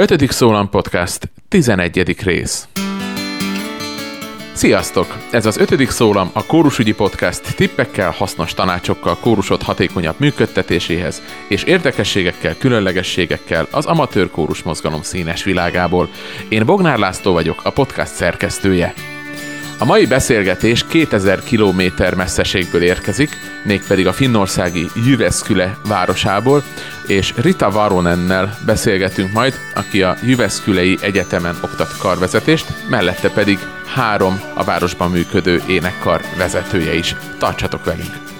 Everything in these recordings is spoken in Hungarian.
Ötödik Szólam Podcast, 11. rész. Sziasztok! Ez az ötödik szólam a Kórusügyi Podcast tippekkel, hasznos tanácsokkal kórusod hatékonyabb működtetéséhez és érdekességekkel, különlegességekkel az amatőr kórus mozgalom színes világából. Én Bognár László vagyok, a podcast szerkesztője. A mai beszélgetés 2000 km messzeségből érkezik, mégpedig a finnországi Jyväskylä városából, és Rita Varonennel beszélgetünk majd, aki a Jyväskylei Egyetemen oktat karvezetést, mellette pedig három a városban működő énekkar vezetője is. Tartsatok velünk!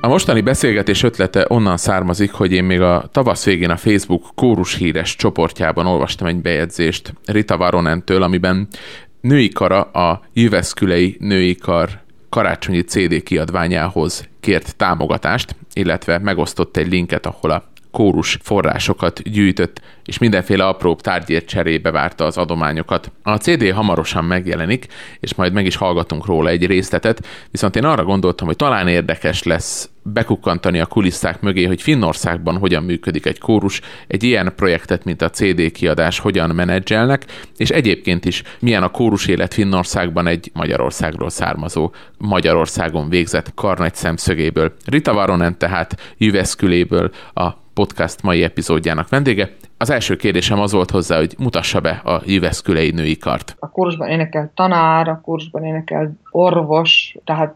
A mostani beszélgetés ötlete onnan származik, hogy én még a tavasz végén a Facebook kórus híres csoportjában olvastam egy bejegyzést Rita Varonentől, amiben női kara a Jüveszkülei női kar karácsonyi CD kiadványához kért támogatást, illetve megosztott egy linket, ahol a kórus forrásokat gyűjtött, és mindenféle apró tárgyért cserébe várta az adományokat. A CD hamarosan megjelenik, és majd meg is hallgatunk róla egy részletet, viszont én arra gondoltam, hogy talán érdekes lesz bekukkantani a kulisszák mögé, hogy Finnországban hogyan működik egy kórus, egy ilyen projektet, mint a CD kiadás hogyan menedzselnek, és egyébként is milyen a kórus élet Finnországban egy Magyarországról származó, Magyarországon végzett karnagy szemszögéből. Rita Varonen tehát Jüveszküléből a podcast mai epizódjának vendége. Az első kérdésem az volt hozzá, hogy mutassa be a Jüveszkülei női kart. A kurzusban énekel tanár, a kurzusban énekel orvos, tehát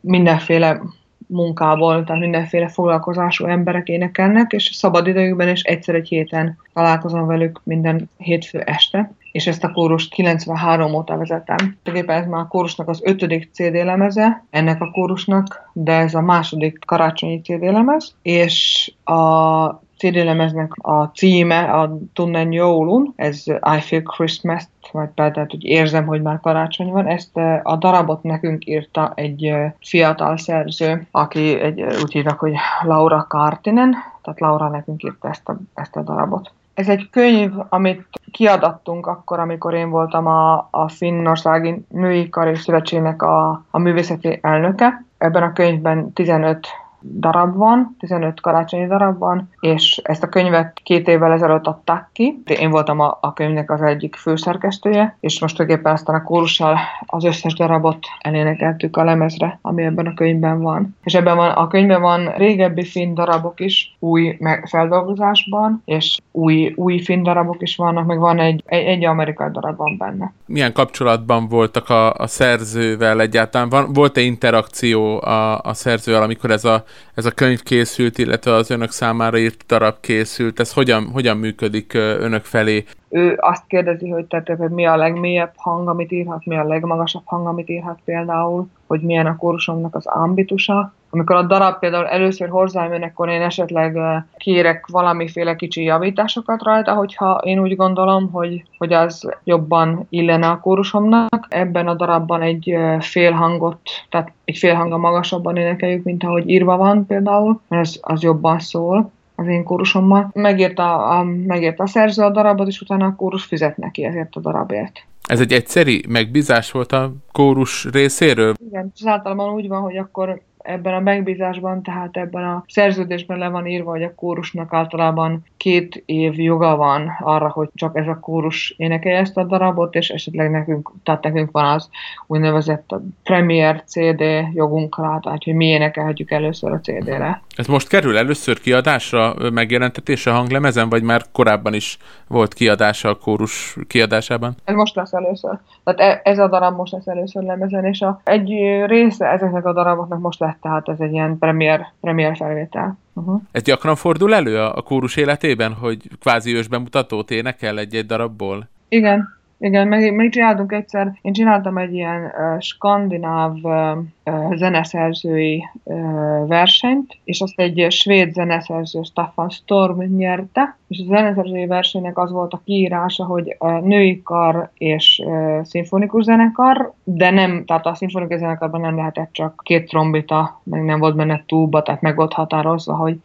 mindenféle munkából, tehát mindenféle foglalkozású emberek énekelnek, és szabad is egyszer egy héten találkozom velük minden hétfő este, és ezt a kórust 93 óta vezetem. Tulajdonképpen ez már a kórusnak az ötödik CD lemeze, ennek a kórusnak, de ez a második karácsonyi CD lemez, és a CD lemeznek a címe a Tunnen Jólun, ez I Feel Christmas, vagy tehát, hogy érzem, hogy már karácsony van. Ezt a darabot nekünk írta egy fiatal szerző, aki egy, úgy hívnak, hogy Laura Kartinen, tehát Laura nekünk írta ezt a, ezt a darabot. Ez egy könyv, amit kiadattunk akkor, amikor én voltam a, a Finnországi Női Kar és Szövetségnek a, a művészeti elnöke. Ebben a könyvben 15 darab van, 15 karácsonyi darab van, és ezt a könyvet két évvel ezelőtt adták ki. Én voltam a, a könyvnek az egyik főszerkesztője, és most tulajdonképpen aztán a kórussal az összes darabot elénekeltük a lemezre, ami ebben a könyvben van. És ebben van, a könyvben van régebbi finn darabok is, új feldolgozásban, és új, új finn darabok is vannak, meg van egy, egy, egy amerikai darab van benne. Milyen kapcsolatban voltak a, a szerzővel egyáltalán? Van, volt-e interakció a, a szerzővel, amikor ez a ez a könyv készült, illetve az önök számára írt darab készült, ez hogyan, hogyan működik önök felé? Ő azt kérdezi, hogy tehát, mi a legmélyebb hang, amit írhat, mi a legmagasabb hang, amit írhat például, hogy milyen a kórusomnak az ambitusa, amikor a darab például először hozzám jön, akkor én esetleg kérek valamiféle kicsi javításokat rajta, hogyha én úgy gondolom, hogy, hogy az jobban illene a kórusomnak. Ebben a darabban egy fél hangot, tehát egy fél hanga magasabban énekeljük, mint ahogy írva van például, mert az, az jobban szól az én kórusommal. Megírta a, megírta a szerző a darabot, és utána a kórus fizet neki ezért a darabért. Ez egy egyszeri megbízás volt a kórus részéről? Igen, ez általában úgy van, hogy akkor ebben a megbízásban, tehát ebben a szerződésben le van írva, hogy a kórusnak általában két év joga van arra, hogy csak ez a kórus énekelje ezt a darabot, és esetleg nekünk, tehát nekünk van az úgynevezett Premier CD jogunk rá, tehát hogy mi énekelhetjük először a CD-re. Ez most kerül először kiadásra, megjelentetése hanglemezen, vagy már korábban is volt kiadása a kórus kiadásában? Ez most lesz először. Tehát e- ez a darab most lesz először lemezen, és a, egy része ezeknek a daraboknak most lett, tehát ez egy ilyen premier, premier felvétel. Uh-huh. Ez gyakran fordul elő a, a kórus életében, hogy kvázi ős bemutatót énekel egy-egy darabból? Igen, igen, meg, meg csináltunk egyszer, én csináltam egy ilyen uh, skandináv uh, zeneszerzői uh, versenyt, és azt egy svéd zeneszerző Staffan Storm nyerte, és a zeneszerzői versenynek az volt a kiírása, hogy uh, női kar és uh, szimfonikus zenekar, de nem, tehát a szimfonikus zenekarban nem lehetett csak két trombita, meg nem volt benne túba, tehát meg volt határozva, hogy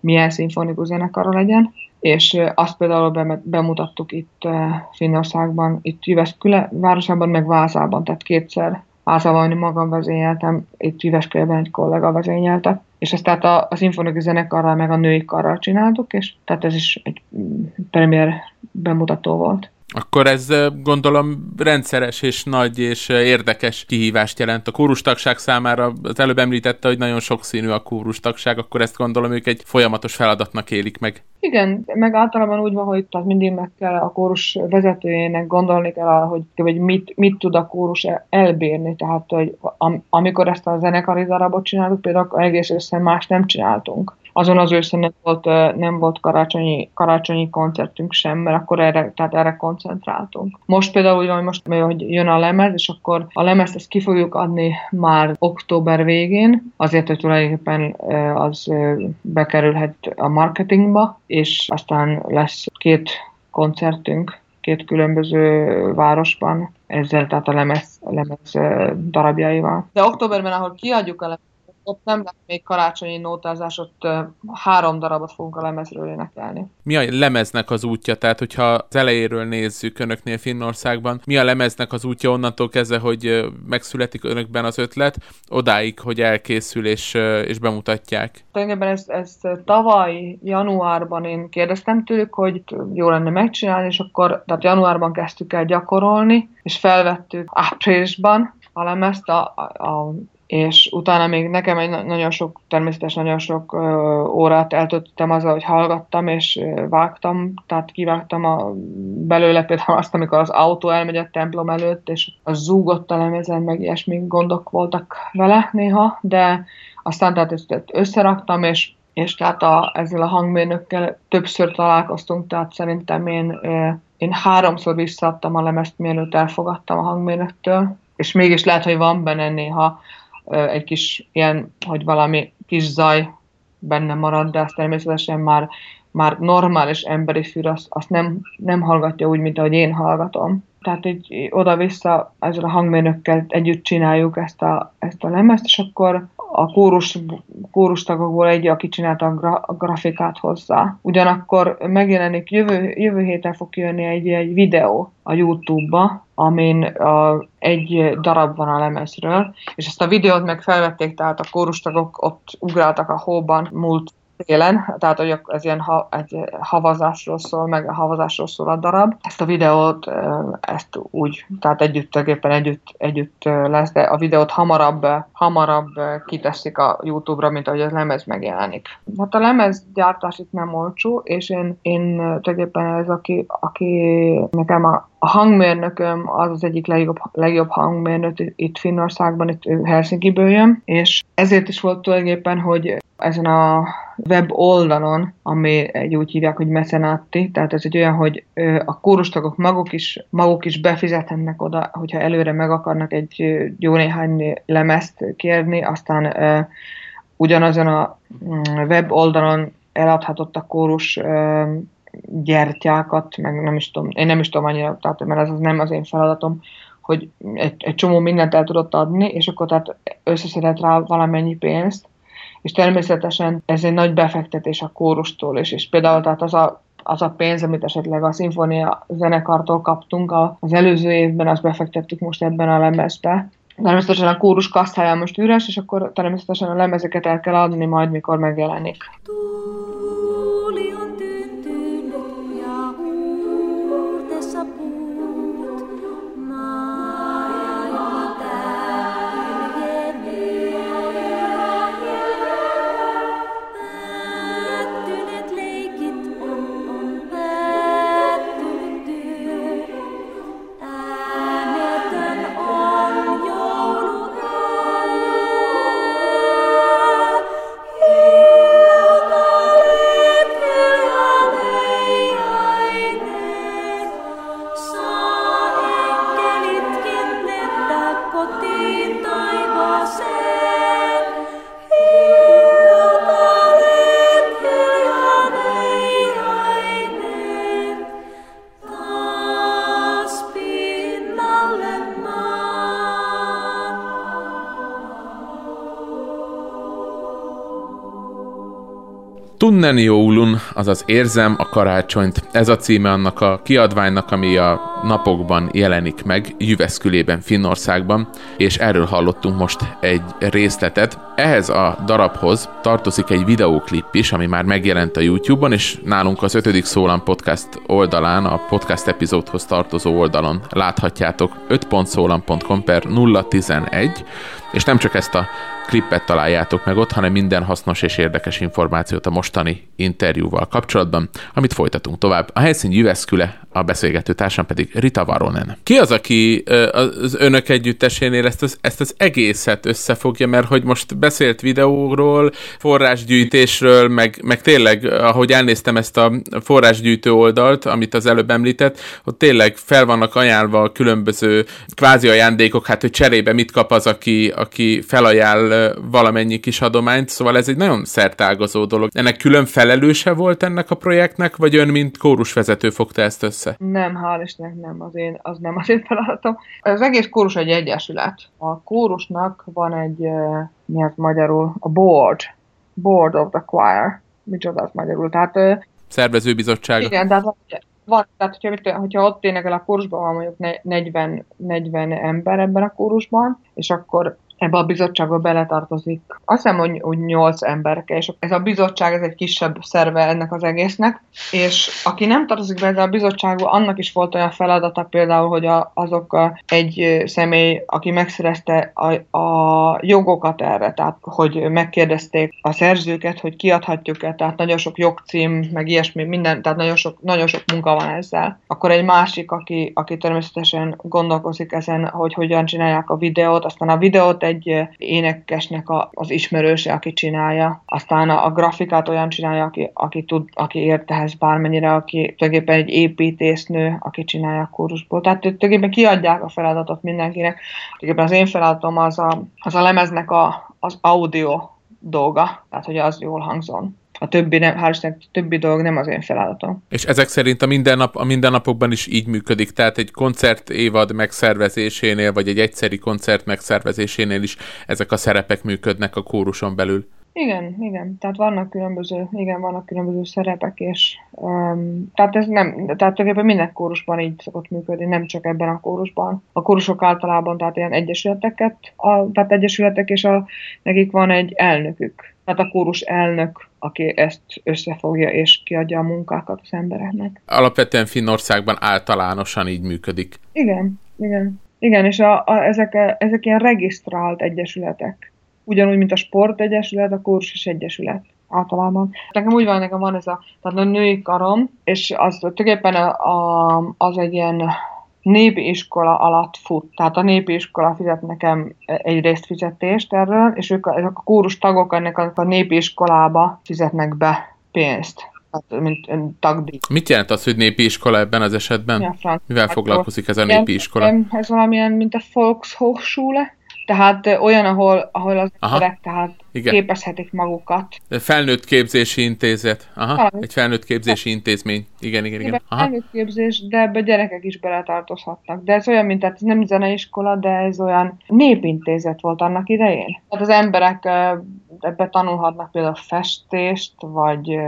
milyen szimfonikus zenekar legyen és azt például bemutattuk itt Finnországban, itt Jyväskylä városában, meg Vázában, tehát kétszer Általában magam vezényeltem, itt Híveskörben egy kollega vezényelte, és ezt tehát a, a szimfonikai zenekarral meg a női karral csináltuk, és tehát ez is egy premier bemutató volt. Akkor ez gondolom rendszeres és nagy és érdekes kihívást jelent a kórustagság számára. Az előbb említette, hogy nagyon sokszínű a kórustagság, akkor ezt gondolom ők egy folyamatos feladatnak élik meg. Igen, meg általában úgy van, hogy tehát mindig meg kell a kórus vezetőjének gondolni kell hogy, hogy mit, mit tud a kórus elbírni. Tehát, hogy am, amikor ezt a zenekari darabot csináltuk, például egész össze más nem csináltunk azon az őszön nem volt, nem volt karácsonyi, karácsonyi koncertünk sem, mert akkor erre, tehát erre koncentráltunk. Most például úgy van, most hogy jön a lemez, és akkor a lemezt ezt ki fogjuk adni már október végén, azért, hogy tulajdonképpen az bekerülhet a marketingba, és aztán lesz két koncertünk két különböző városban, ezzel tehát a lemez, a lemez darabjaival. De októberben, ahol kiadjuk a lemez, ott nem lesz még karácsonyi nótázás, ott három darabot fogunk a lemezről énekelni. Mi a lemeznek az útja? Tehát, hogyha az elejéről nézzük önöknél Finnországban, mi a lemeznek az útja onnantól kezdve, hogy megszületik önökben az ötlet, odáig, hogy elkészül és, és bemutatják? Tulajdonképpen ezt, ezt tavaly januárban én kérdeztem tőlük, hogy jó lenne megcsinálni, és akkor, tehát januárban kezdtük el gyakorolni, és felvettük áprilisban a lemezt a, a, a és utána még nekem egy nagyon sok, természetesen nagyon sok órát eltöltöttem azzal, hogy hallgattam és vágtam, tehát kivágtam a, belőle például azt, amikor az autó elmegy a templom előtt, és az zúgott a lemezen, meg ilyesmi gondok voltak vele néha, de aztán tehát összeraktam, és és tehát a, ezzel a hangmérnökkel többször találkoztunk, tehát szerintem én, én háromszor visszaadtam a lemezt, mielőtt elfogadtam a hangmérnöktől, és mégis lehet, hogy van benne néha egy kis ilyen, hogy valami kis zaj benne marad, de azt természetesen már, már normális emberi fül azt, azt nem, nem hallgatja úgy, mint ahogy én hallgatom. Tehát így oda-vissza ezzel a hangmérnökkel együtt csináljuk ezt a, ezt a lemezt, és akkor a kórus, kórustagokból egy, aki csinálta a, gra, a grafikát hozzá. Ugyanakkor megjelenik, jövő, jövő héten fog jönni egy, egy videó a YouTube-ba, amin a, egy darab van a lemezről, és ezt a videót meg felvették, tehát a kórustagok ott ugráltak a hóban múlt télen, tehát hogy ez ilyen ha, egy havazásról szól, meg a havazásról szól a darab. Ezt a videót, ezt úgy, tehát együtt, együtt, együtt lesz, de a videót hamarabb, hamarabb kiteszik a YouTube-ra, mint ahogy az lemez megjelenik. Hát a lemez gyártás itt nem olcsó, és én, én tulajdonképpen ez, aki, aki nekem a, a hangmérnököm az az egyik legjobb, legjobb hangmérnök itt Finnországban, itt Helsinki-ből jön, és ezért is volt tulajdonképpen, hogy ezen a web oldalon, ami egy úgy hívják, hogy mecenátti, tehát ez egy olyan, hogy a kórustagok maguk is, maguk is befizethetnek oda, hogyha előre meg akarnak egy jó néhány lemezt kérni, aztán ugyanazon a mm, web oldalon eladhatott a kórus gyertyákat, meg nem is tudom, én nem is tudom annyira, tehát, mert ez az nem az én feladatom, hogy egy, egy csomó mindent el tudott adni, és akkor tehát összeszedett rá valamennyi pénzt, és természetesen ez egy nagy befektetés a kórustól is, és például tehát az a az a pénz, amit esetleg a szimfónia zenekartól kaptunk az előző évben, azt befektettük most ebben a lemezbe. Természetesen a kórus kasszája most üres, és akkor természetesen a lemezeket el kell adni majd, mikor megjelenik. Tunnen Joulun, azaz Érzem a karácsonyt. Ez a címe annak a kiadványnak, ami a napokban jelenik meg Jüveszkülében, Finnországban, és erről hallottunk most egy részletet. Ehhez a darabhoz tartozik egy videóklip is, ami már megjelent a YouTube-on, és nálunk az 5. Szólam podcast oldalán, a podcast epizódhoz tartozó oldalon láthatjátok 5.szólam.com per 011, és nem csak ezt a klippet találjátok meg ott, hanem minden hasznos és érdekes információt a mostani interjúval kapcsolatban, amit folytatunk tovább. A helyszín Jüveszküle, a beszélgető társam pedig Rita Varonen. Ki az, aki az önök együttesénél ezt az, ezt az egészet összefogja, mert hogy most beszélt videóról, forrásgyűjtésről, meg, meg tényleg, ahogy elnéztem ezt a forrásgyűjtő oldalt, amit az előbb említett, ott tényleg fel vannak ajánlva különböző kvázi ajándékok, hát hogy cserébe mit kap az, aki, aki felajánl valamennyi kis adományt, szóval ez egy nagyon szertágazó dolog. Ennek külön felelőse volt ennek a projektnek, vagy ön, mint kórusvezető fogta ezt össze? Nem, hál' Istennek nem, az, én, az nem az én feladatom. Az egész kórus egy egyesület. A kórusnak van egy, mi az magyarul, a board, board of the choir. Micsoda az magyarul? Tehát, Szervezőbizottság. Igen, tehát van, tehát hogyha, hogyha ott tényleg a kórusban van mondjuk 40, 40 ember ebben a kórusban, és akkor ebbe a bizottságba beletartozik. Azt hiszem, hogy, hogy 8 emberke, és ez a bizottság, ez egy kisebb szerve ennek az egésznek, és aki nem tartozik be a bizottságba, annak is volt olyan feladata például, hogy a, azok a, egy személy, aki megszerezte a, a jogokat erre, tehát hogy megkérdezték a szerzőket, hogy kiadhatjuk-e, tehát nagyon sok jogcím, meg ilyesmi, minden, tehát nagyon sok, nagyon sok munka van ezzel. Akkor egy másik, aki, aki természetesen gondolkozik ezen, hogy hogyan csinálják a videót, aztán a videót egy egy énekesnek a, az ismerőse, aki csinálja. Aztán a, a grafikát olyan csinálja, aki, aki, tud, aki ért ehhez bármennyire, aki tulajdonképpen egy építésznő, aki csinálja a kórusból. Tehát tulajdonképpen kiadják a feladatot mindenkinek. Tulajdonképpen az én feladatom az a, az a lemeznek a, az audio dolga, tehát hogy az jól hangzon a többi, nem, hál' Istennek, a többi dolog nem az én feladatom. És ezek szerint a, mindennap, a mindennapokban is így működik, tehát egy koncert évad megszervezésénél, vagy egy egyszeri koncert megszervezésénél is ezek a szerepek működnek a kóruson belül. Igen, igen. Tehát vannak különböző, igen, vannak különböző szerepek, és um, tehát ez nem, tehát tulajdonképpen minden kórusban így szokott működni, nem csak ebben a kórusban. A kórusok általában tehát ilyen egyesületeket, a, tehát egyesületek, és a, nekik van egy elnökük. Tehát a kórus elnök, aki ezt összefogja és kiadja a munkákat az embereknek. Alapvetően Finnországban általánosan így működik. Igen, igen. Igen, és a, a, ezek, ezek ilyen regisztrált egyesületek ugyanúgy, mint a sportegyesület, a kursus egyesület általában. Nekem úgy van, nekem van ez a, tehát a női karom, és az tulajdonképpen a, a, az egy ilyen népi iskola alatt fut. Tehát a népi iskola fizet nekem egy résztfizetést erről, és ők, ezek a kórus tagok ennek a, a népi iskolába fizetnek be pénzt. Tehát, mint tagdíj. Mit jelent az, hogy népi iskola ebben az esetben? Ja, Mivel foglalkozik ez a népi iskola? Ez valamilyen, mint a Volkshochschule, tehát olyan, ahol, ahol az emberek tehát igen. képezhetik magukat. Felnőtt képzési intézet. Aha, Valami. egy felnőtt képzési intézmény. Igen, igen, igen. Aha. Felnőtt képzés, de ebbe gyerekek is beletartozhatnak. De ez olyan, mint tehát ez nem zeneiskola, de ez olyan népintézet volt annak idején. Tehát az emberek ebbe tanulhatnak például festést, vagy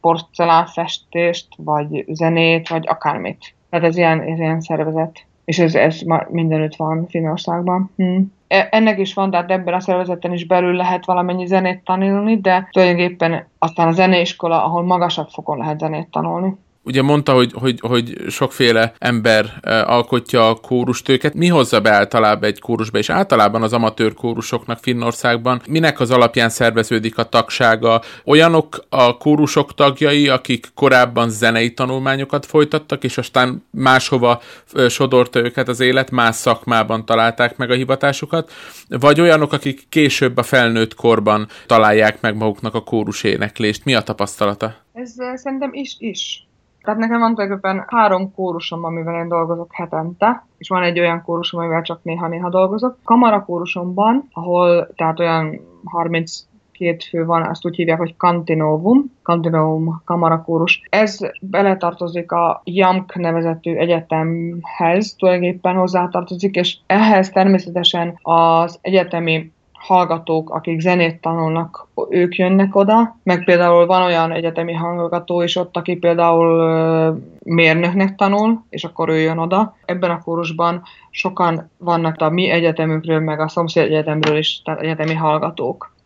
porcelánfestést, vagy zenét, vagy akármit. Tehát ez ilyen, ez ilyen szervezet. És ez, ez mindenütt van Finországban. Hm. E, ennek is van, tehát ebben a szervezeten is belül lehet valamennyi zenét tanulni, de tulajdonképpen aztán a zeneiskola, ahol magasabb fokon lehet zenét tanulni. Ugye mondta, hogy, hogy, hogy sokféle ember e, alkotja a kórustőket. Mi hozza be általában egy kórusba, és általában az amatőr kórusoknak Finnországban? Minek az alapján szerveződik a tagsága? Olyanok a kórusok tagjai, akik korábban zenei tanulmányokat folytattak, és aztán máshova e, sodorta őket az élet, más szakmában találták meg a hivatásukat, vagy olyanok, akik később a felnőtt korban találják meg maguknak a kórus éneklést. Mi a tapasztalata? Ez szerintem is-is. Tehát nekem van tulajdonképpen három kórusom, amivel én dolgozok hetente, és van egy olyan kórusom, amivel csak néha-néha dolgozok. Kamarakórusomban, ahol tehát olyan 30 két fő van, azt úgy hívják, hogy Kantinovum, Kantinovum kamarakórus. Ez beletartozik a JAMK nevezetű egyetemhez, tulajdonképpen hozzátartozik, és ehhez természetesen az egyetemi hallgatók, akik zenét tanulnak, ők jönnek oda, meg például van olyan egyetemi hallgató is ott, aki például mérnöknek tanul, és akkor ő jön oda. Ebben a kórusban sokan vannak a mi egyetemünkről, meg a szomszéd egyetemről is, tehát egyetemi hallgatók.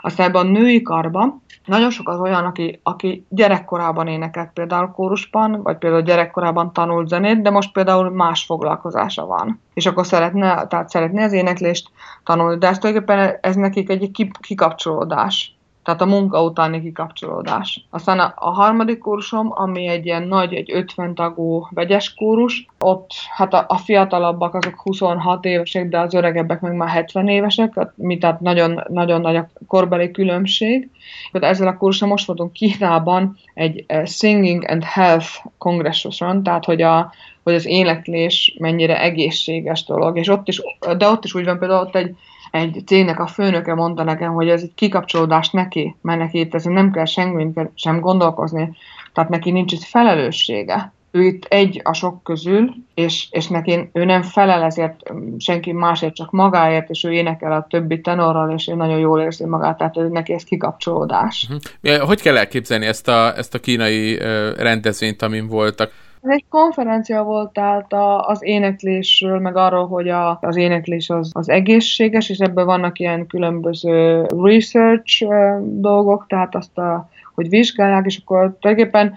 Aztán ebben a női karban nagyon sok az olyan, aki, aki gyerekkorában énekelt például kórusban, vagy például gyerekkorában tanult zenét, de most például más foglalkozása van. És akkor szeretne, tehát szeretne az éneklést tanulni, de ez tulajdonképpen ez nekik egy kikapcsolódás tehát a munka utáni kikapcsolódás. Aztán a, a harmadik kursom, ami egy ilyen nagy, egy 50 tagú vegyes kórus, ott hát a, a fiatalabbak azok 26 évesek, de az öregebbek meg már 70 évesek, mi tehát nagyon, nagyon nagy a korbeli különbség. Tehát ezzel a kurusra most voltunk Kínában egy uh, Singing and Health kongresszuson, tehát hogy a, hogy az éneklés mennyire egészséges dolog, és ott is, de ott is úgy van például ott egy egy cégnek a főnöke mondta nekem, hogy ez egy kikapcsolódás neki, mert neki itt ezen nem kell semmi sem gondolkozni, tehát neki nincs itt felelőssége. Ő itt egy a sok közül, és, és neki ő nem felel ezért senki másért, csak magáért, és ő énekel a többi tenorral, és ő nagyon jól érzi magát, tehát neki ez kikapcsolódás. Uh-huh. Hogy kell elképzelni ezt a, ezt a kínai rendezvényt, amin voltak? Egy konferencia volt tehát a, az éneklésről, meg arról, hogy a, az éneklés az, az egészséges, és ebben vannak ilyen különböző research dolgok, tehát azt, a, hogy vizsgálják, és akkor tulajdonképpen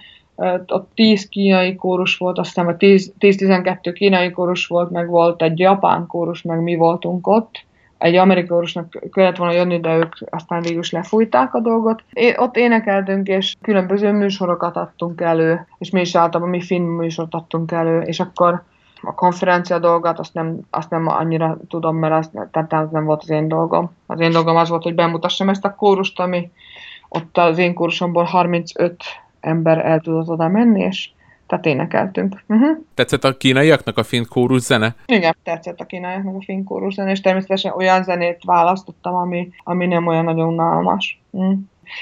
ott 10 kínai kórus volt, aztán 10-12 kínai kórus volt, meg volt egy japán kórus, meg mi voltunk ott, egy amerikai kellett volna jönni, de ők aztán végül is lefújták a dolgot. É, ott énekeltünk, és különböző műsorokat adtunk elő, és mi is általában mi finn műsort adtunk elő, és akkor a konferencia dolgot, azt nem, azt nem annyira tudom, mert az, tehát az nem volt az én dolgom. Az én dolgom az volt, hogy bemutassam ezt a kórust, ami ott az én kórusomból 35 ember el tudott oda menni, és tehát énekeltünk. Uh-huh. Tetszett a kínaiaknak a finn kórus zene? Igen, tetszett a kínaiaknak a finn kórus zene, és természetesen olyan zenét választottam, ami, ami nem olyan nagyon unalmas. Mm.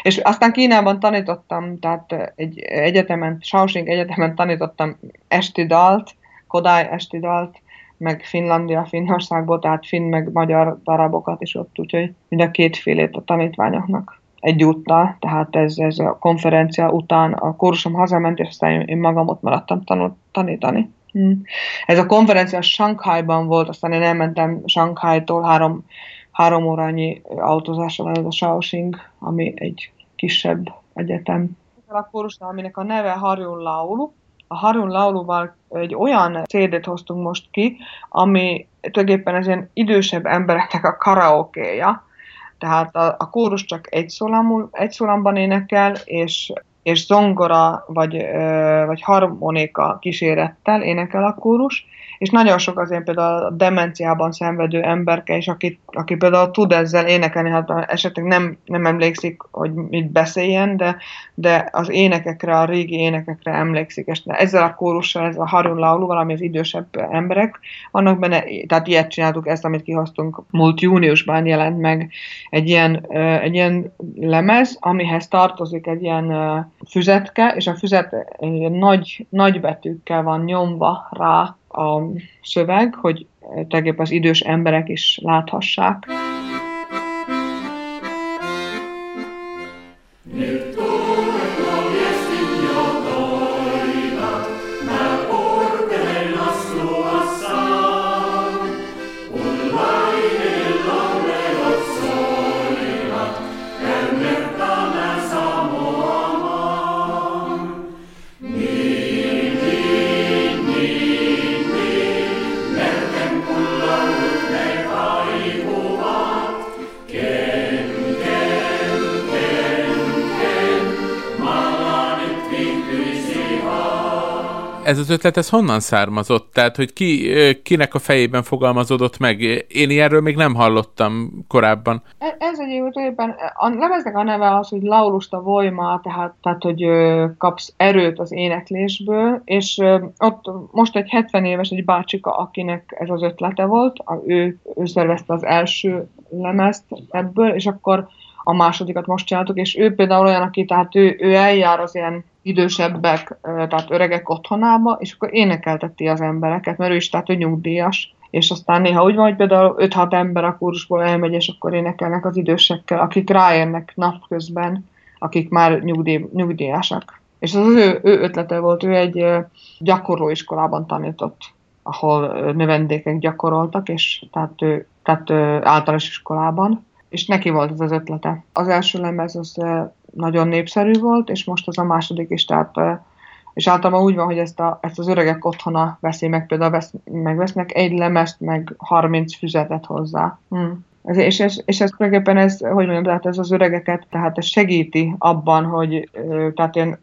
És aztán Kínában tanítottam, tehát egy egyetemen, Shaoxing egyetemen tanítottam esti dalt, Kodály esti dalt, meg Finlandia, Finnországból, tehát finn meg magyar darabokat is ott, úgyhogy mind a kétfélét a tanítványoknak egyúttal, tehát ez, ez a konferencia után a kórusom hazament, és aztán én magam ott maradtam tanul, tanítani. Hmm. Ez a konferencia Shanghai-ban volt, aztán én elmentem Shanghai-tól három, három órányi autózásra van ez a Shaoxing, ami egy kisebb egyetem. A kórusnál, aminek a neve Harjun Laulu, a Harun Lauluval egy olyan CD-t hoztunk most ki, ami tulajdonképpen ez ilyen idősebb embereknek a karaokéja, tehát a, a kórus csak egy, szólamul, egy szólamban énekel, és, és zongora vagy, vagy harmonika kísérettel énekel a kórus, és nagyon sok azért például a demenciában szenvedő emberke, és aki, aki például tud ezzel énekelni, hát esetleg nem, nem emlékszik, hogy mit beszéljen, de, de az énekekre, a régi énekekre emlékszik, és ezzel a kórussal, ez a Harun Laulu, valami az idősebb emberek, vannak benne, tehát ilyet csináltuk, ezt, amit kihoztunk, múlt júniusban jelent meg egy ilyen, egy ilyen lemez, amihez tartozik egy ilyen füzetke, és a füzet egy nagy, nagy betűkkel van nyomva rá a szöveg, hogy tulajdonképpen az idős emberek is láthassák. Ez az ötlet, ez honnan származott? Tehát, hogy ki, kinek a fejében fogalmazódott meg? Én ilyenről még nem hallottam korábban. E, ez egyébként a lemeznek a neve az, hogy laulusta voima, tehát, tehát hogy kapsz erőt az éneklésből, és ott most egy 70 éves egy bácsika, akinek ez az ötlete volt, ő, ő szervezte az első lemezt ebből, és akkor a másodikat most csináltuk, és ő például olyan, aki, tehát ő, ő eljár az ilyen idősebbek, tehát öregek otthonába, és akkor énekelteti az embereket, mert ő is, tehát ő nyugdíjas, és aztán néha úgy van, hogy például 5-6 ember a kórusból elmegy, és akkor énekelnek az idősekkel, akik ráérnek napközben, akik már nyugdíj, nyugdíjasak. És az, az ő, ő ötlete volt, ő egy gyakorlóiskolában tanított, ahol növendékek gyakoroltak, és tehát, ő, tehát általános iskolában, és neki volt ez az ötlete. Az első lemez az nagyon népszerű volt, és most az a második is, tehát és általában úgy van, hogy ezt, a, ezt az öregek otthona veszi meg, például vesz, megvesznek egy lemezt, meg 30 füzetet hozzá. Hmm. Ez, és, és, és ez tulajdonképpen ez, hogy mondjam, tehát ez az öregeket, tehát ez segíti abban, hogy, tehát ilyen,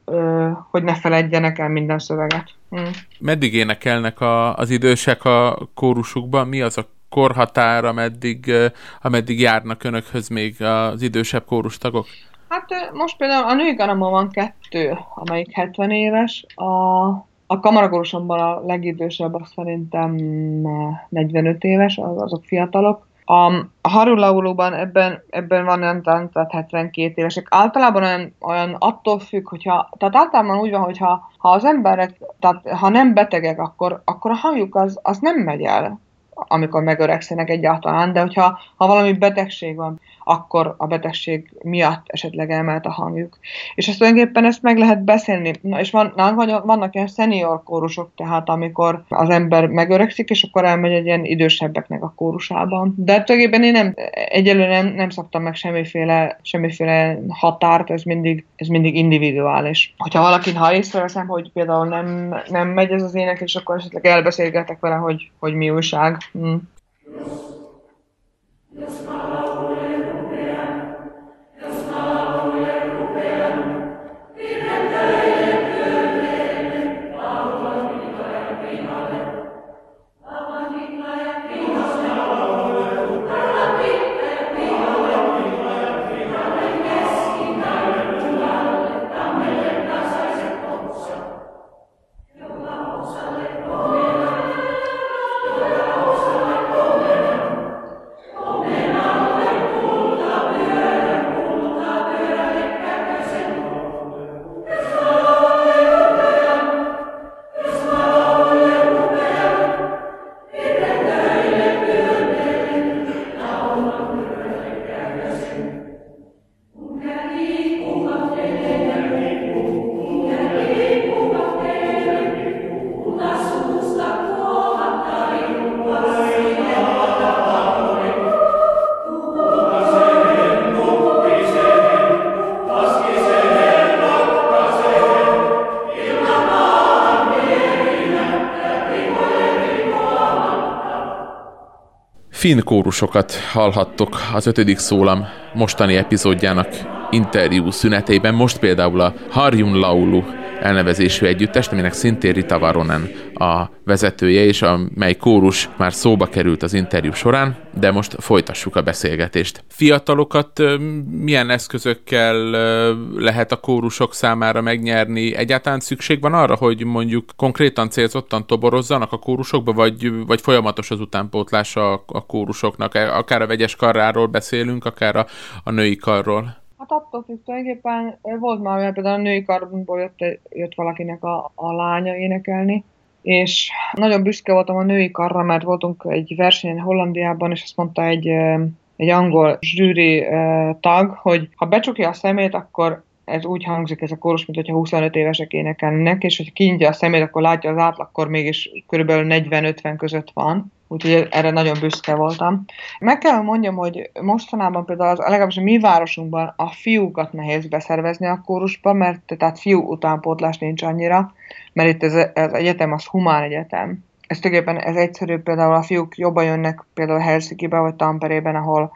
hogy ne feledjenek el minden szöveget. Hmm. Meddig énekelnek a, az idősek a kórusukban? Mi az a korhatár, ameddig, ameddig járnak önökhöz még az idősebb kórustagok? Hát most például a női garamban van kettő, amelyik 70 éves, a, a kamaragorosomban a legidősebb azt szerintem 45 éves, az, azok fiatalok. A, a harulaulóban ebben, ebben van olyan tehát 72 évesek. Általában olyan, olyan attól függ, hogyha, tehát általában úgy van, hogyha ha az emberek, tehát ha nem betegek, akkor, akkor a hangjuk az, az nem megy el amikor megöregszenek egyáltalán, de hogyha ha valami betegség van, akkor a betegség miatt esetleg elmelt a hangjuk. És ezt tulajdonképpen ezt meg lehet beszélni. Na, és van, vannak ilyen senior kórusok, tehát amikor az ember megöregszik, és akkor elmegy egy ilyen idősebbeknek a kórusában. De tulajdonképpen én nem, egyelőre nem, nem szabtam meg semmiféle, semmiféle határt, ez mindig, ez mindig individuális. Hogyha valaki, ha észreveszem, hogy például nem, nem megy ez az ének, és akkor esetleg elbeszélgetek vele, hogy, hogy mi újság. Hmm. Finn kórusokat hallhattok az ötödik szólam mostani epizódjának interjú szünetében. Most például a Harjun Laulu elnevezésű együttest, aminek szintén Rita Varonen a vezetője, és a mely kórus már szóba került az interjú során, de most folytassuk a beszélgetést. Fiatalokat milyen eszközökkel lehet a kórusok számára megnyerni? Egyáltalán szükség van arra, hogy mondjuk konkrétan célzottan toborozzanak a kórusokba, vagy, vagy folyamatos az utánpótlása a, a kórusoknak? E, akár a vegyes karráról beszélünk, akár a, a női karról. Hát attól függ, tulajdonképpen volt már olyan, például a női karból jött, jött valakinek a, a lánya énekelni, és nagyon büszke voltam a női karra, mert voltunk egy versenyen Hollandiában, és azt mondta egy, egy angol zsűri tag, hogy ha becsukja a szemét, akkor ez úgy hangzik ez a kórus, mint hogyha 25 évesek énekelnek, és hogy kinyitja a szemét, akkor látja az átlag, mégis kb. 40-50 között van. Úgyhogy erre nagyon büszke voltam. Meg kell mondjam, hogy mostanában például az, legalábbis a mi városunkban a fiúkat nehéz beszervezni a kórusba, mert tehát fiú utánpótlás nincs annyira, mert itt ez, az egyetem az humán egyetem. Ez tulajdonképpen ez egyszerű, például a fiúk jobban jönnek például Helsinki-be vagy Tamperében, ahol,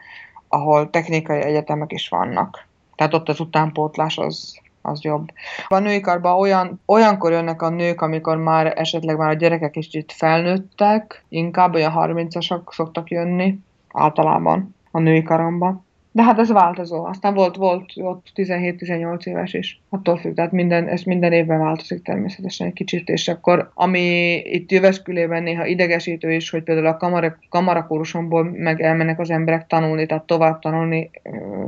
ahol technikai egyetemek is vannak. Tehát ott az utánpótlás az, az jobb. A női karban olyan, olyankor jönnek a nők, amikor már esetleg már a gyerekek is itt felnőttek, inkább olyan 30-asak szoktak jönni általában a női karomba. De hát ez változó. Aztán volt, volt ott 17-18 éves is. Attól függ, tehát minden, ez minden évben változik természetesen egy kicsit, és akkor ami itt jöveszkülében néha idegesítő is, hogy például a kamara, kamarakórusomból meg elmennek az emberek tanulni, tehát tovább tanulni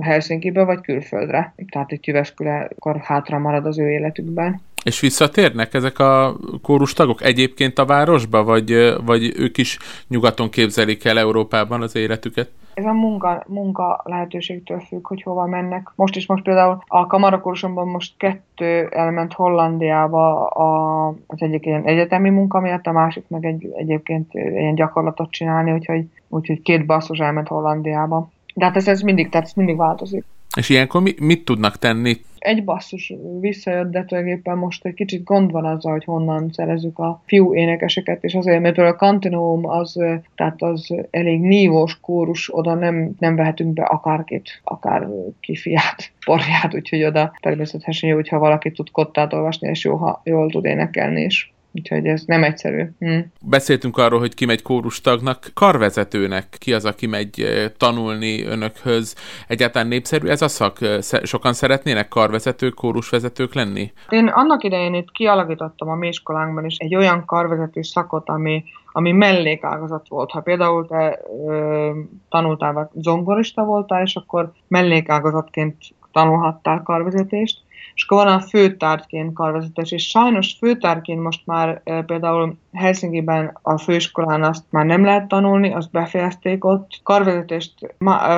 Helsinki-be vagy külföldre. Tehát itt jöveszküle akkor hátra marad az ő életükben. És visszatérnek ezek a kórustagok egyébként a városba, vagy, vagy ők is nyugaton képzelik el Európában az életüket? Ez a munka, munka lehetőségtől függ, hogy hova mennek. Most is most például a kamarakursomban most kettő elment Hollandiába a, az egyik ilyen egyetemi munka miatt, a másik meg egy, egyébként ilyen gyakorlatot csinálni, úgyhogy, úgyhogy két basszus elment Hollandiába. De hát ez, ez mindig, tehát ez mindig változik. És ilyenkor mi, mit tudnak tenni? Egy basszus visszajött, de tulajdonképpen most egy kicsit gond van azzal, hogy honnan szerezzük a fiú énekeseket, és azért, mert a kantinóm az, tehát az elég nívós kórus, oda nem, nem vehetünk be akárkit, akár kifiát, porját, úgyhogy oda természetesen jó, hogyha valaki tud kottát olvasni, és jó, ha jól tud énekelni is. Úgyhogy ez nem egyszerű. Hm. Beszéltünk arról, hogy ki megy kórustagnak, karvezetőnek, ki az, aki megy eh, tanulni önökhöz. Egyáltalán népszerű ez a szak? Sokan szeretnének karvezetők, kórusvezetők lenni? Én annak idején itt kialakítottam a mi iskolánkban is egy olyan karvezető szakot, ami, ami mellékágazat volt. Ha például te ö, tanultál, vagy zongorista voltál, és akkor mellékágazatként tanulhattál karvezetést, és akkor van a főtárgyként karvezetés, és sajnos főtárgyként most már e, például Helsinki-ben a főiskolán azt már nem lehet tanulni, azt befejezték ott. Karvezetést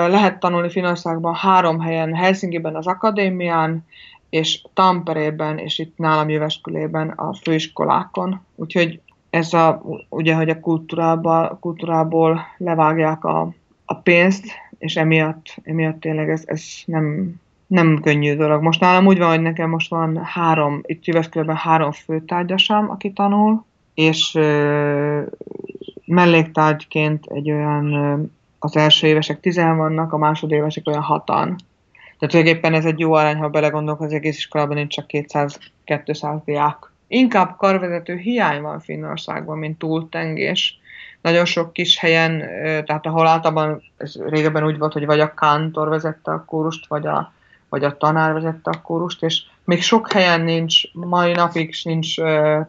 lehet tanulni Finországban három helyen, Helsinki-ben az akadémián, és Tamperében, és itt nálam Jöveskülében a főiskolákon. Úgyhogy ez a, ugye, hogy a kultúrából, kultúrából levágják a, a pénzt, és emiatt, emiatt tényleg ez, ez nem, nem könnyű dolog. Most nálam úgy van, hogy nekem most van három, itt Jüveszkülben három főtárgyasam, aki tanul, és ö, melléktárgyként egy olyan, ö, az első évesek tizen vannak, a másodévesek olyan hatan. Tehát tulajdonképpen ez egy jó arány, ha belegondolok, az egész iskolában nincs csak 200-200 diák. Inkább karvezető hiány van Finnországban, mint túltengés. Nagyon sok kis helyen, tehát ahol általában ez régebben úgy volt, hogy vagy a kántor vezette a kórust, vagy a vagy a tanár vezette a kórust, és még sok helyen nincs, mai napig nincs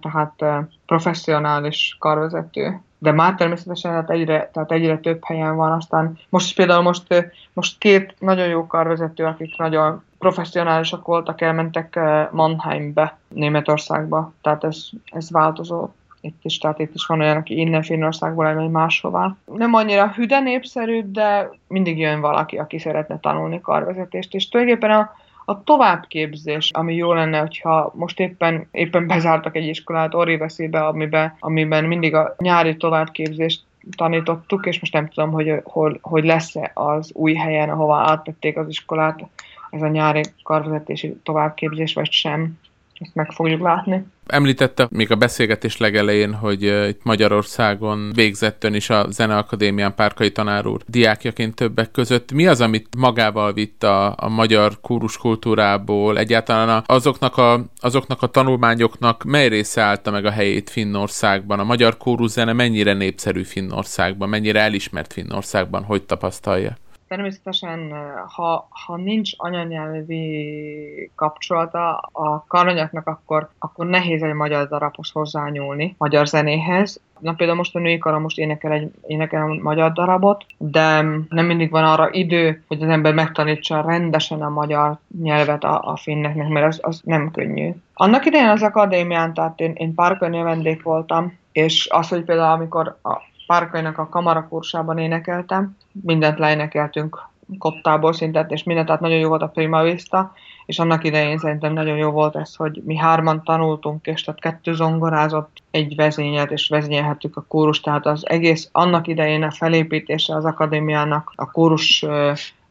tehát professzionális karvezető. De már természetesen hát egyre, tehát egyre több helyen van. Aztán most például most, most két nagyon jó karvezető, akik nagyon professzionálisak voltak, elmentek Mannheimbe, Németországba. Tehát ez, ez változó itt is, tehát itt is van olyan, aki innen Finnországból elmegy máshová. Nem annyira hüde népszerű, de mindig jön valaki, aki szeretne tanulni karvezetést, és tulajdonképpen a, a továbbképzés, ami jó lenne, hogyha most éppen, éppen bezártak egy iskolát Oriveszébe, amiben, amiben mindig a nyári továbbképzést tanítottuk, és most nem tudom, hogy, hogy, hogy lesz-e az új helyen, ahova áttették az iskolát, ez a nyári karvezetési továbbképzés, vagy sem. Ezt meg fogjuk látni. Említette még a beszélgetés legelején, hogy itt Magyarországon végzett ön is a Zeneakadémián Párkai tanár úr diákjaként többek között. Mi az, amit magával vitt a, a magyar kórus kultúrából, egyáltalán azoknak a, azoknak a tanulmányoknak mely része állta meg a helyét Finnországban? A magyar zene mennyire népszerű Finnországban, mennyire elismert Finnországban, hogy tapasztalja? Természetesen, ha, ha nincs anyanyelvi kapcsolata a karanyaknak, akkor, akkor nehéz egy magyar darabhoz hozzányúlni, magyar zenéhez. Na például most a női kara most énekel egy énekel magyar darabot, de nem mindig van arra idő, hogy az ember megtanítsa rendesen a magyar nyelvet a, a finneknek, mert az, az nem könnyű. Annak idején az akadémián, tehát én, én párkörnél vendég voltam, és az, hogy például amikor a, Párkainak a kamarakursában énekeltem, mindent leénekeltünk koptából szintet, és mindent, tehát nagyon jó volt a Prima Vista, és annak idején szerintem nagyon jó volt ez, hogy mi hárman tanultunk, és tehát kettő zongorázott, egy vezényelt, és vezényelhettük a kórus, tehát az egész annak idején a felépítése az akadémiának, a kórus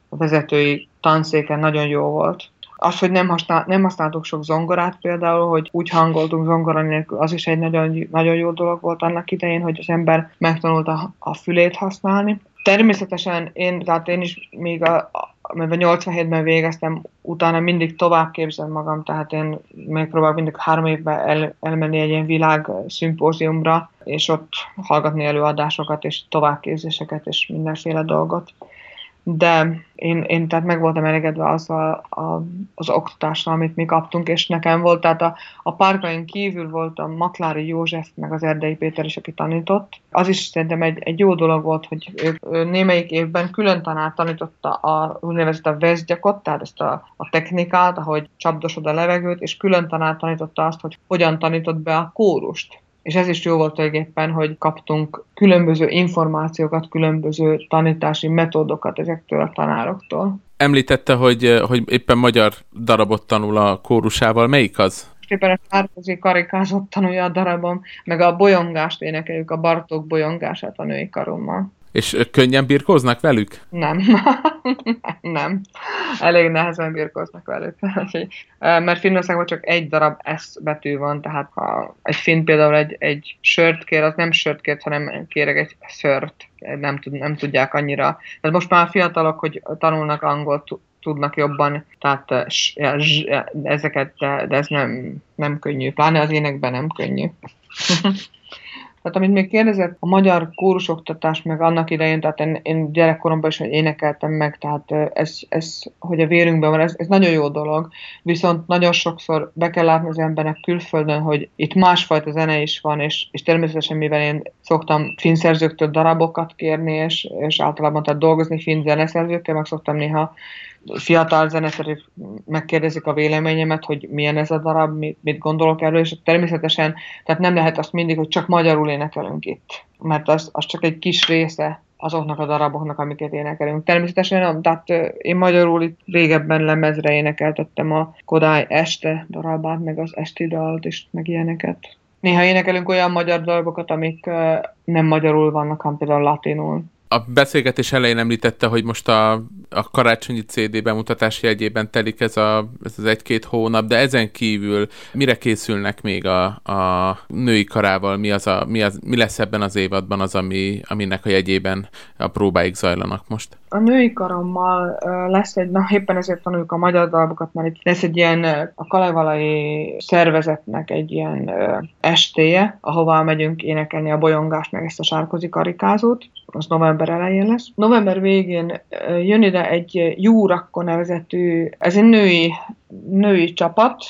vezetői tanszéken nagyon jó volt. Az, hogy nem, használ, nem használtuk sok zongorát például, hogy úgy hangoltunk zongora nélkül, az is egy nagyon, nagyon jó dolog volt annak idején, hogy az ember megtanulta a fülét használni. Természetesen én, tehát én is még a, a 87-ben végeztem, utána mindig tovább képzem magam, tehát én megpróbálok mindig három évben el, elmenni egy ilyen világ szimpóziumra, és ott hallgatni előadásokat, és továbbképzéseket, és mindenféle dolgot de én, én tehát meg voltam elégedve azzal a, az oktatással, amit mi kaptunk, és nekem volt, tehát a, a párkain kívül volt a Maklári József, meg az Erdei Péter is, aki tanított. Az is szerintem egy, egy jó dolog volt, hogy ő, némelyik évben külön tanár tanította a úgynevezett a vezgyakot, tehát ezt a, a technikát, ahogy csapdosod a levegőt, és külön tanár tanította azt, hogy hogyan tanított be a kórust és ez is jó volt tulajdonképpen, hogy kaptunk különböző információkat, különböző tanítási metódokat ezektől a tanároktól. Említette, hogy, hogy éppen magyar darabot tanul a kórusával. Melyik az? Éppen a Sárkozi karikázott tanulja a darabom, meg a bolyongást énekeljük, a Bartók bolyongását a női karommal. És könnyen birkóznak velük? Nem. nem. Elég nehezen birkóznak velük. Mert Finnországban csak egy darab S betű van, tehát ha egy finn például egy, egy sört kér, az nem sört kér, hanem kérek egy szört. Nem, tud, nem tudják annyira. Tehát most már fiatalok, hogy tanulnak angolt, tudnak jobban, tehát ezeket, de, de ez nem, nem könnyű. Pláne az énekben nem könnyű. Tehát amit még kérdezett, a magyar kórusoktatás meg annak idején, tehát én, én gyerekkoromban is énekeltem meg, tehát ez, ez hogy a vérünkben van, ez, ez nagyon jó dolog, viszont nagyon sokszor be kell látni az embernek külföldön, hogy itt másfajta zene is van, és, és természetesen mivel én szoktam finszerzőktől darabokat kérni, és, és általában tehát dolgozni finn zeneszerzőkkel, meg szoktam néha fiatal zeneszerűk megkérdezik a véleményemet, hogy milyen ez a darab, mit, gondolok erről, és természetesen tehát nem lehet azt mindig, hogy csak magyarul énekelünk itt, mert az, az csak egy kis része azoknak a daraboknak, amiket énekelünk. Természetesen, tehát én magyarul itt régebben lemezre énekeltettem a Kodály este darabát, meg az esti dalt is, meg ilyeneket. Néha énekelünk olyan magyar darabokat, amik nem magyarul vannak, hanem például latinul a beszélgetés elején említette, hogy most a, a karácsonyi CD bemutatási jegyében telik ez, a, ez az egy-két hónap, de ezen kívül mire készülnek még a, a női karával? Mi, az a, mi, az, mi lesz ebben az évadban az, ami, aminek a jegyében a próbáik zajlanak most? A női karommal lesz egy, na éppen ezért tanuljuk a magyar darabokat, mert itt lesz egy ilyen a kalevalai szervezetnek egy ilyen estéje, ahová megyünk énekelni a bolyongást, meg ezt a sárkozi karikázót, az november elején lesz. November végén jön ide egy Júrakko nevezetű, ez egy női, női csapat,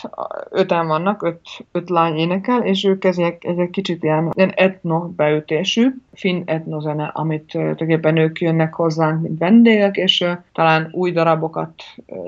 öten vannak, öt, öt lány énekel, és ők ezek, ezek kicsit ilyen, ilyen etno beütésű, finn etnozene, amit tulajdonképpen ők jönnek hozzánk, mint vendégek, és talán új darabokat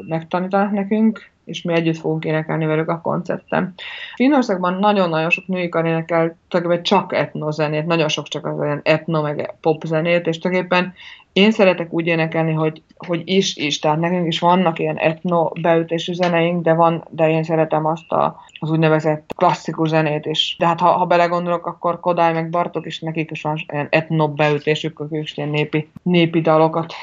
megtanítanak nekünk, és mi együtt fogunk énekelni velük a koncerten. Finnországban nagyon-nagyon sok női kar énekel csak etnozenét, nagyon sok csak az olyan etno meg pop zenét, és tulajdonképpen én szeretek úgy énekelni, hogy, hogy is, is, tehát nekünk is vannak ilyen etno beütésű zeneink, de van, de én szeretem azt a, az úgynevezett klasszikus zenét is. De hát ha, ha belegondolok, akkor Kodály meg Bartok is nekik is van ilyen etno beütésük, ők is ilyen népi, népi dalokat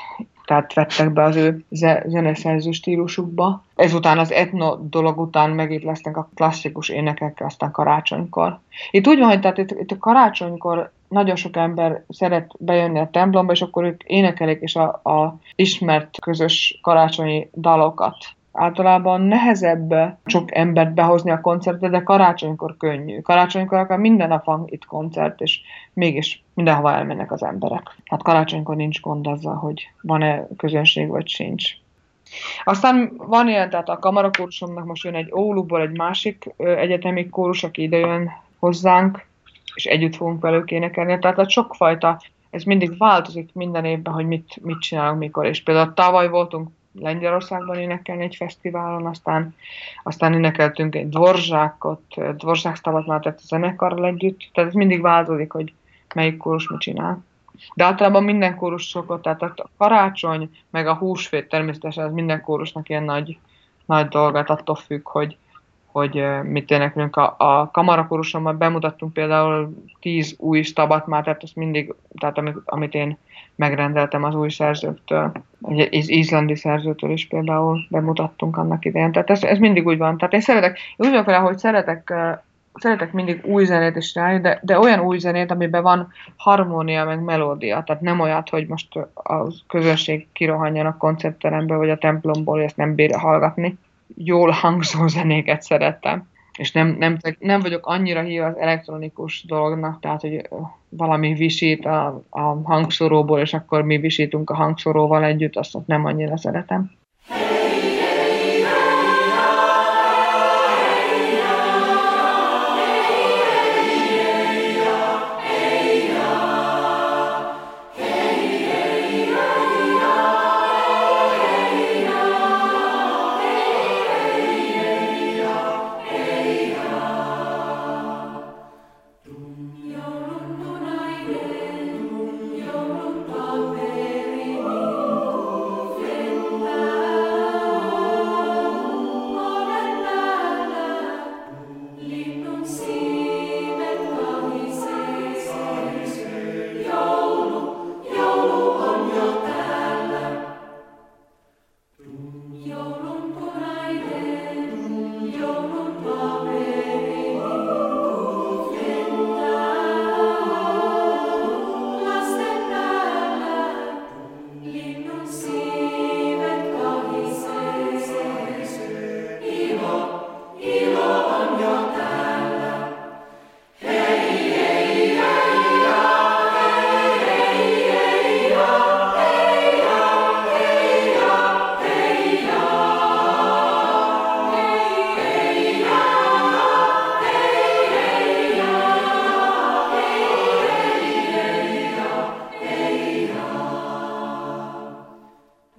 tehát vettek be az ő zeneszerző stílusukba. Ezután az etno dolog után megint lesznek a klasszikus énekek, aztán karácsonykor. Itt úgy van, hogy tehát itt, itt a karácsonykor nagyon sok ember szeret bejönni a templomba, és akkor ők énekelik és a, a ismert közös karácsonyi dalokat általában nehezebb sok embert behozni a koncertre, de karácsonykor könnyű. Karácsonykor akár minden nap van itt koncert, és mégis mindenhova elmennek az emberek. Hát karácsonykor nincs gond azzal, hogy van-e közönség, vagy sincs. Aztán van ilyen, tehát a kamarakórusomnak most jön egy Ouluból egy másik egyetemi kórus, aki ide jön hozzánk, és együtt fogunk velük énekelni. Tehát a sokfajta, ez mindig változik minden évben, hogy mit, mit csinálunk, mikor. És például tavaly voltunk Lengyelországban énekelni egy fesztiválon, aztán, aztán énekeltünk egy dvorzsákot, dvorzsák stavat már tett a zenekarral együtt, tehát ez mindig változik, hogy melyik kórus mit csinál. De általában minden kórus szokott, tehát a karácsony, meg a húsvét természetesen ez minden kórusnak ilyen nagy, nagy dolgát attól függ, hogy, hogy mit énekelünk. A, a kamarakorusommal bemutattunk például tíz új stabat már, tehát azt mindig, tehát amit, amit én megrendeltem az új szerzőktől, egy izlandi szerzőtől is például bemutattunk annak idején. Tehát ez, ez mindig úgy van. Tehát én szeretek, én úgy vagyok hogy szeretek, szeretek mindig új zenét is csinálni, de, de olyan új zenét, amiben van harmónia, meg melódia. Tehát nem olyat, hogy most a közönség kirohanjon a koncertterembe, vagy a templomból, és ezt nem bír hallgatni. Jól hangzó zenéket szeretem. és nem, nem, nem vagyok annyira hív az elektronikus dolognak, tehát, hogy valami visít a, a hangszoróból, és akkor mi visítunk a hangszoróval együtt, azt nem annyira szeretem.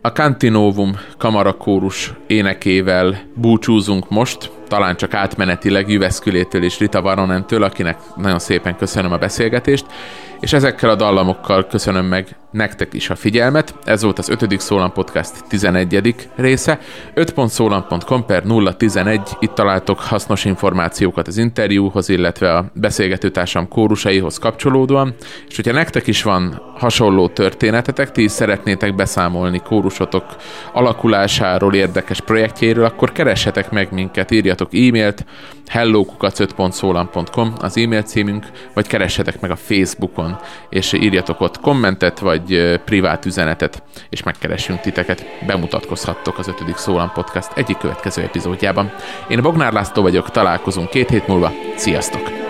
A Cantinovum kamarakórus énekével búcsúzunk most, talán csak átmenetileg Jüveszkülétől és Rita Varonentől, akinek nagyon szépen köszönöm a beszélgetést, és ezekkel a dallamokkal köszönöm meg nektek is a figyelmet. Ez volt az 5. Szólam Podcast 11. része. 5.szólam.com per 011. Itt találtok hasznos információkat az interjúhoz, illetve a beszélgetőtársam kórusaihoz kapcsolódóan. És hogyha nektek is van hasonló történetetek, ti is szeretnétek beszámolni kórusotok alakulásáról, érdekes projektjéről, akkor keressetek meg minket, írjatok e-mailt, hellokukac5.szólam.com az e-mail címünk, vagy keressetek meg a Facebookon, és írjatok ott kommentet, vagy privát üzenetet, és megkeressünk titeket. Bemutatkozhattok az 5. Szólam Podcast egyik következő epizódjában. Én Bognár László vagyok, találkozunk két hét múlva. Sziasztok!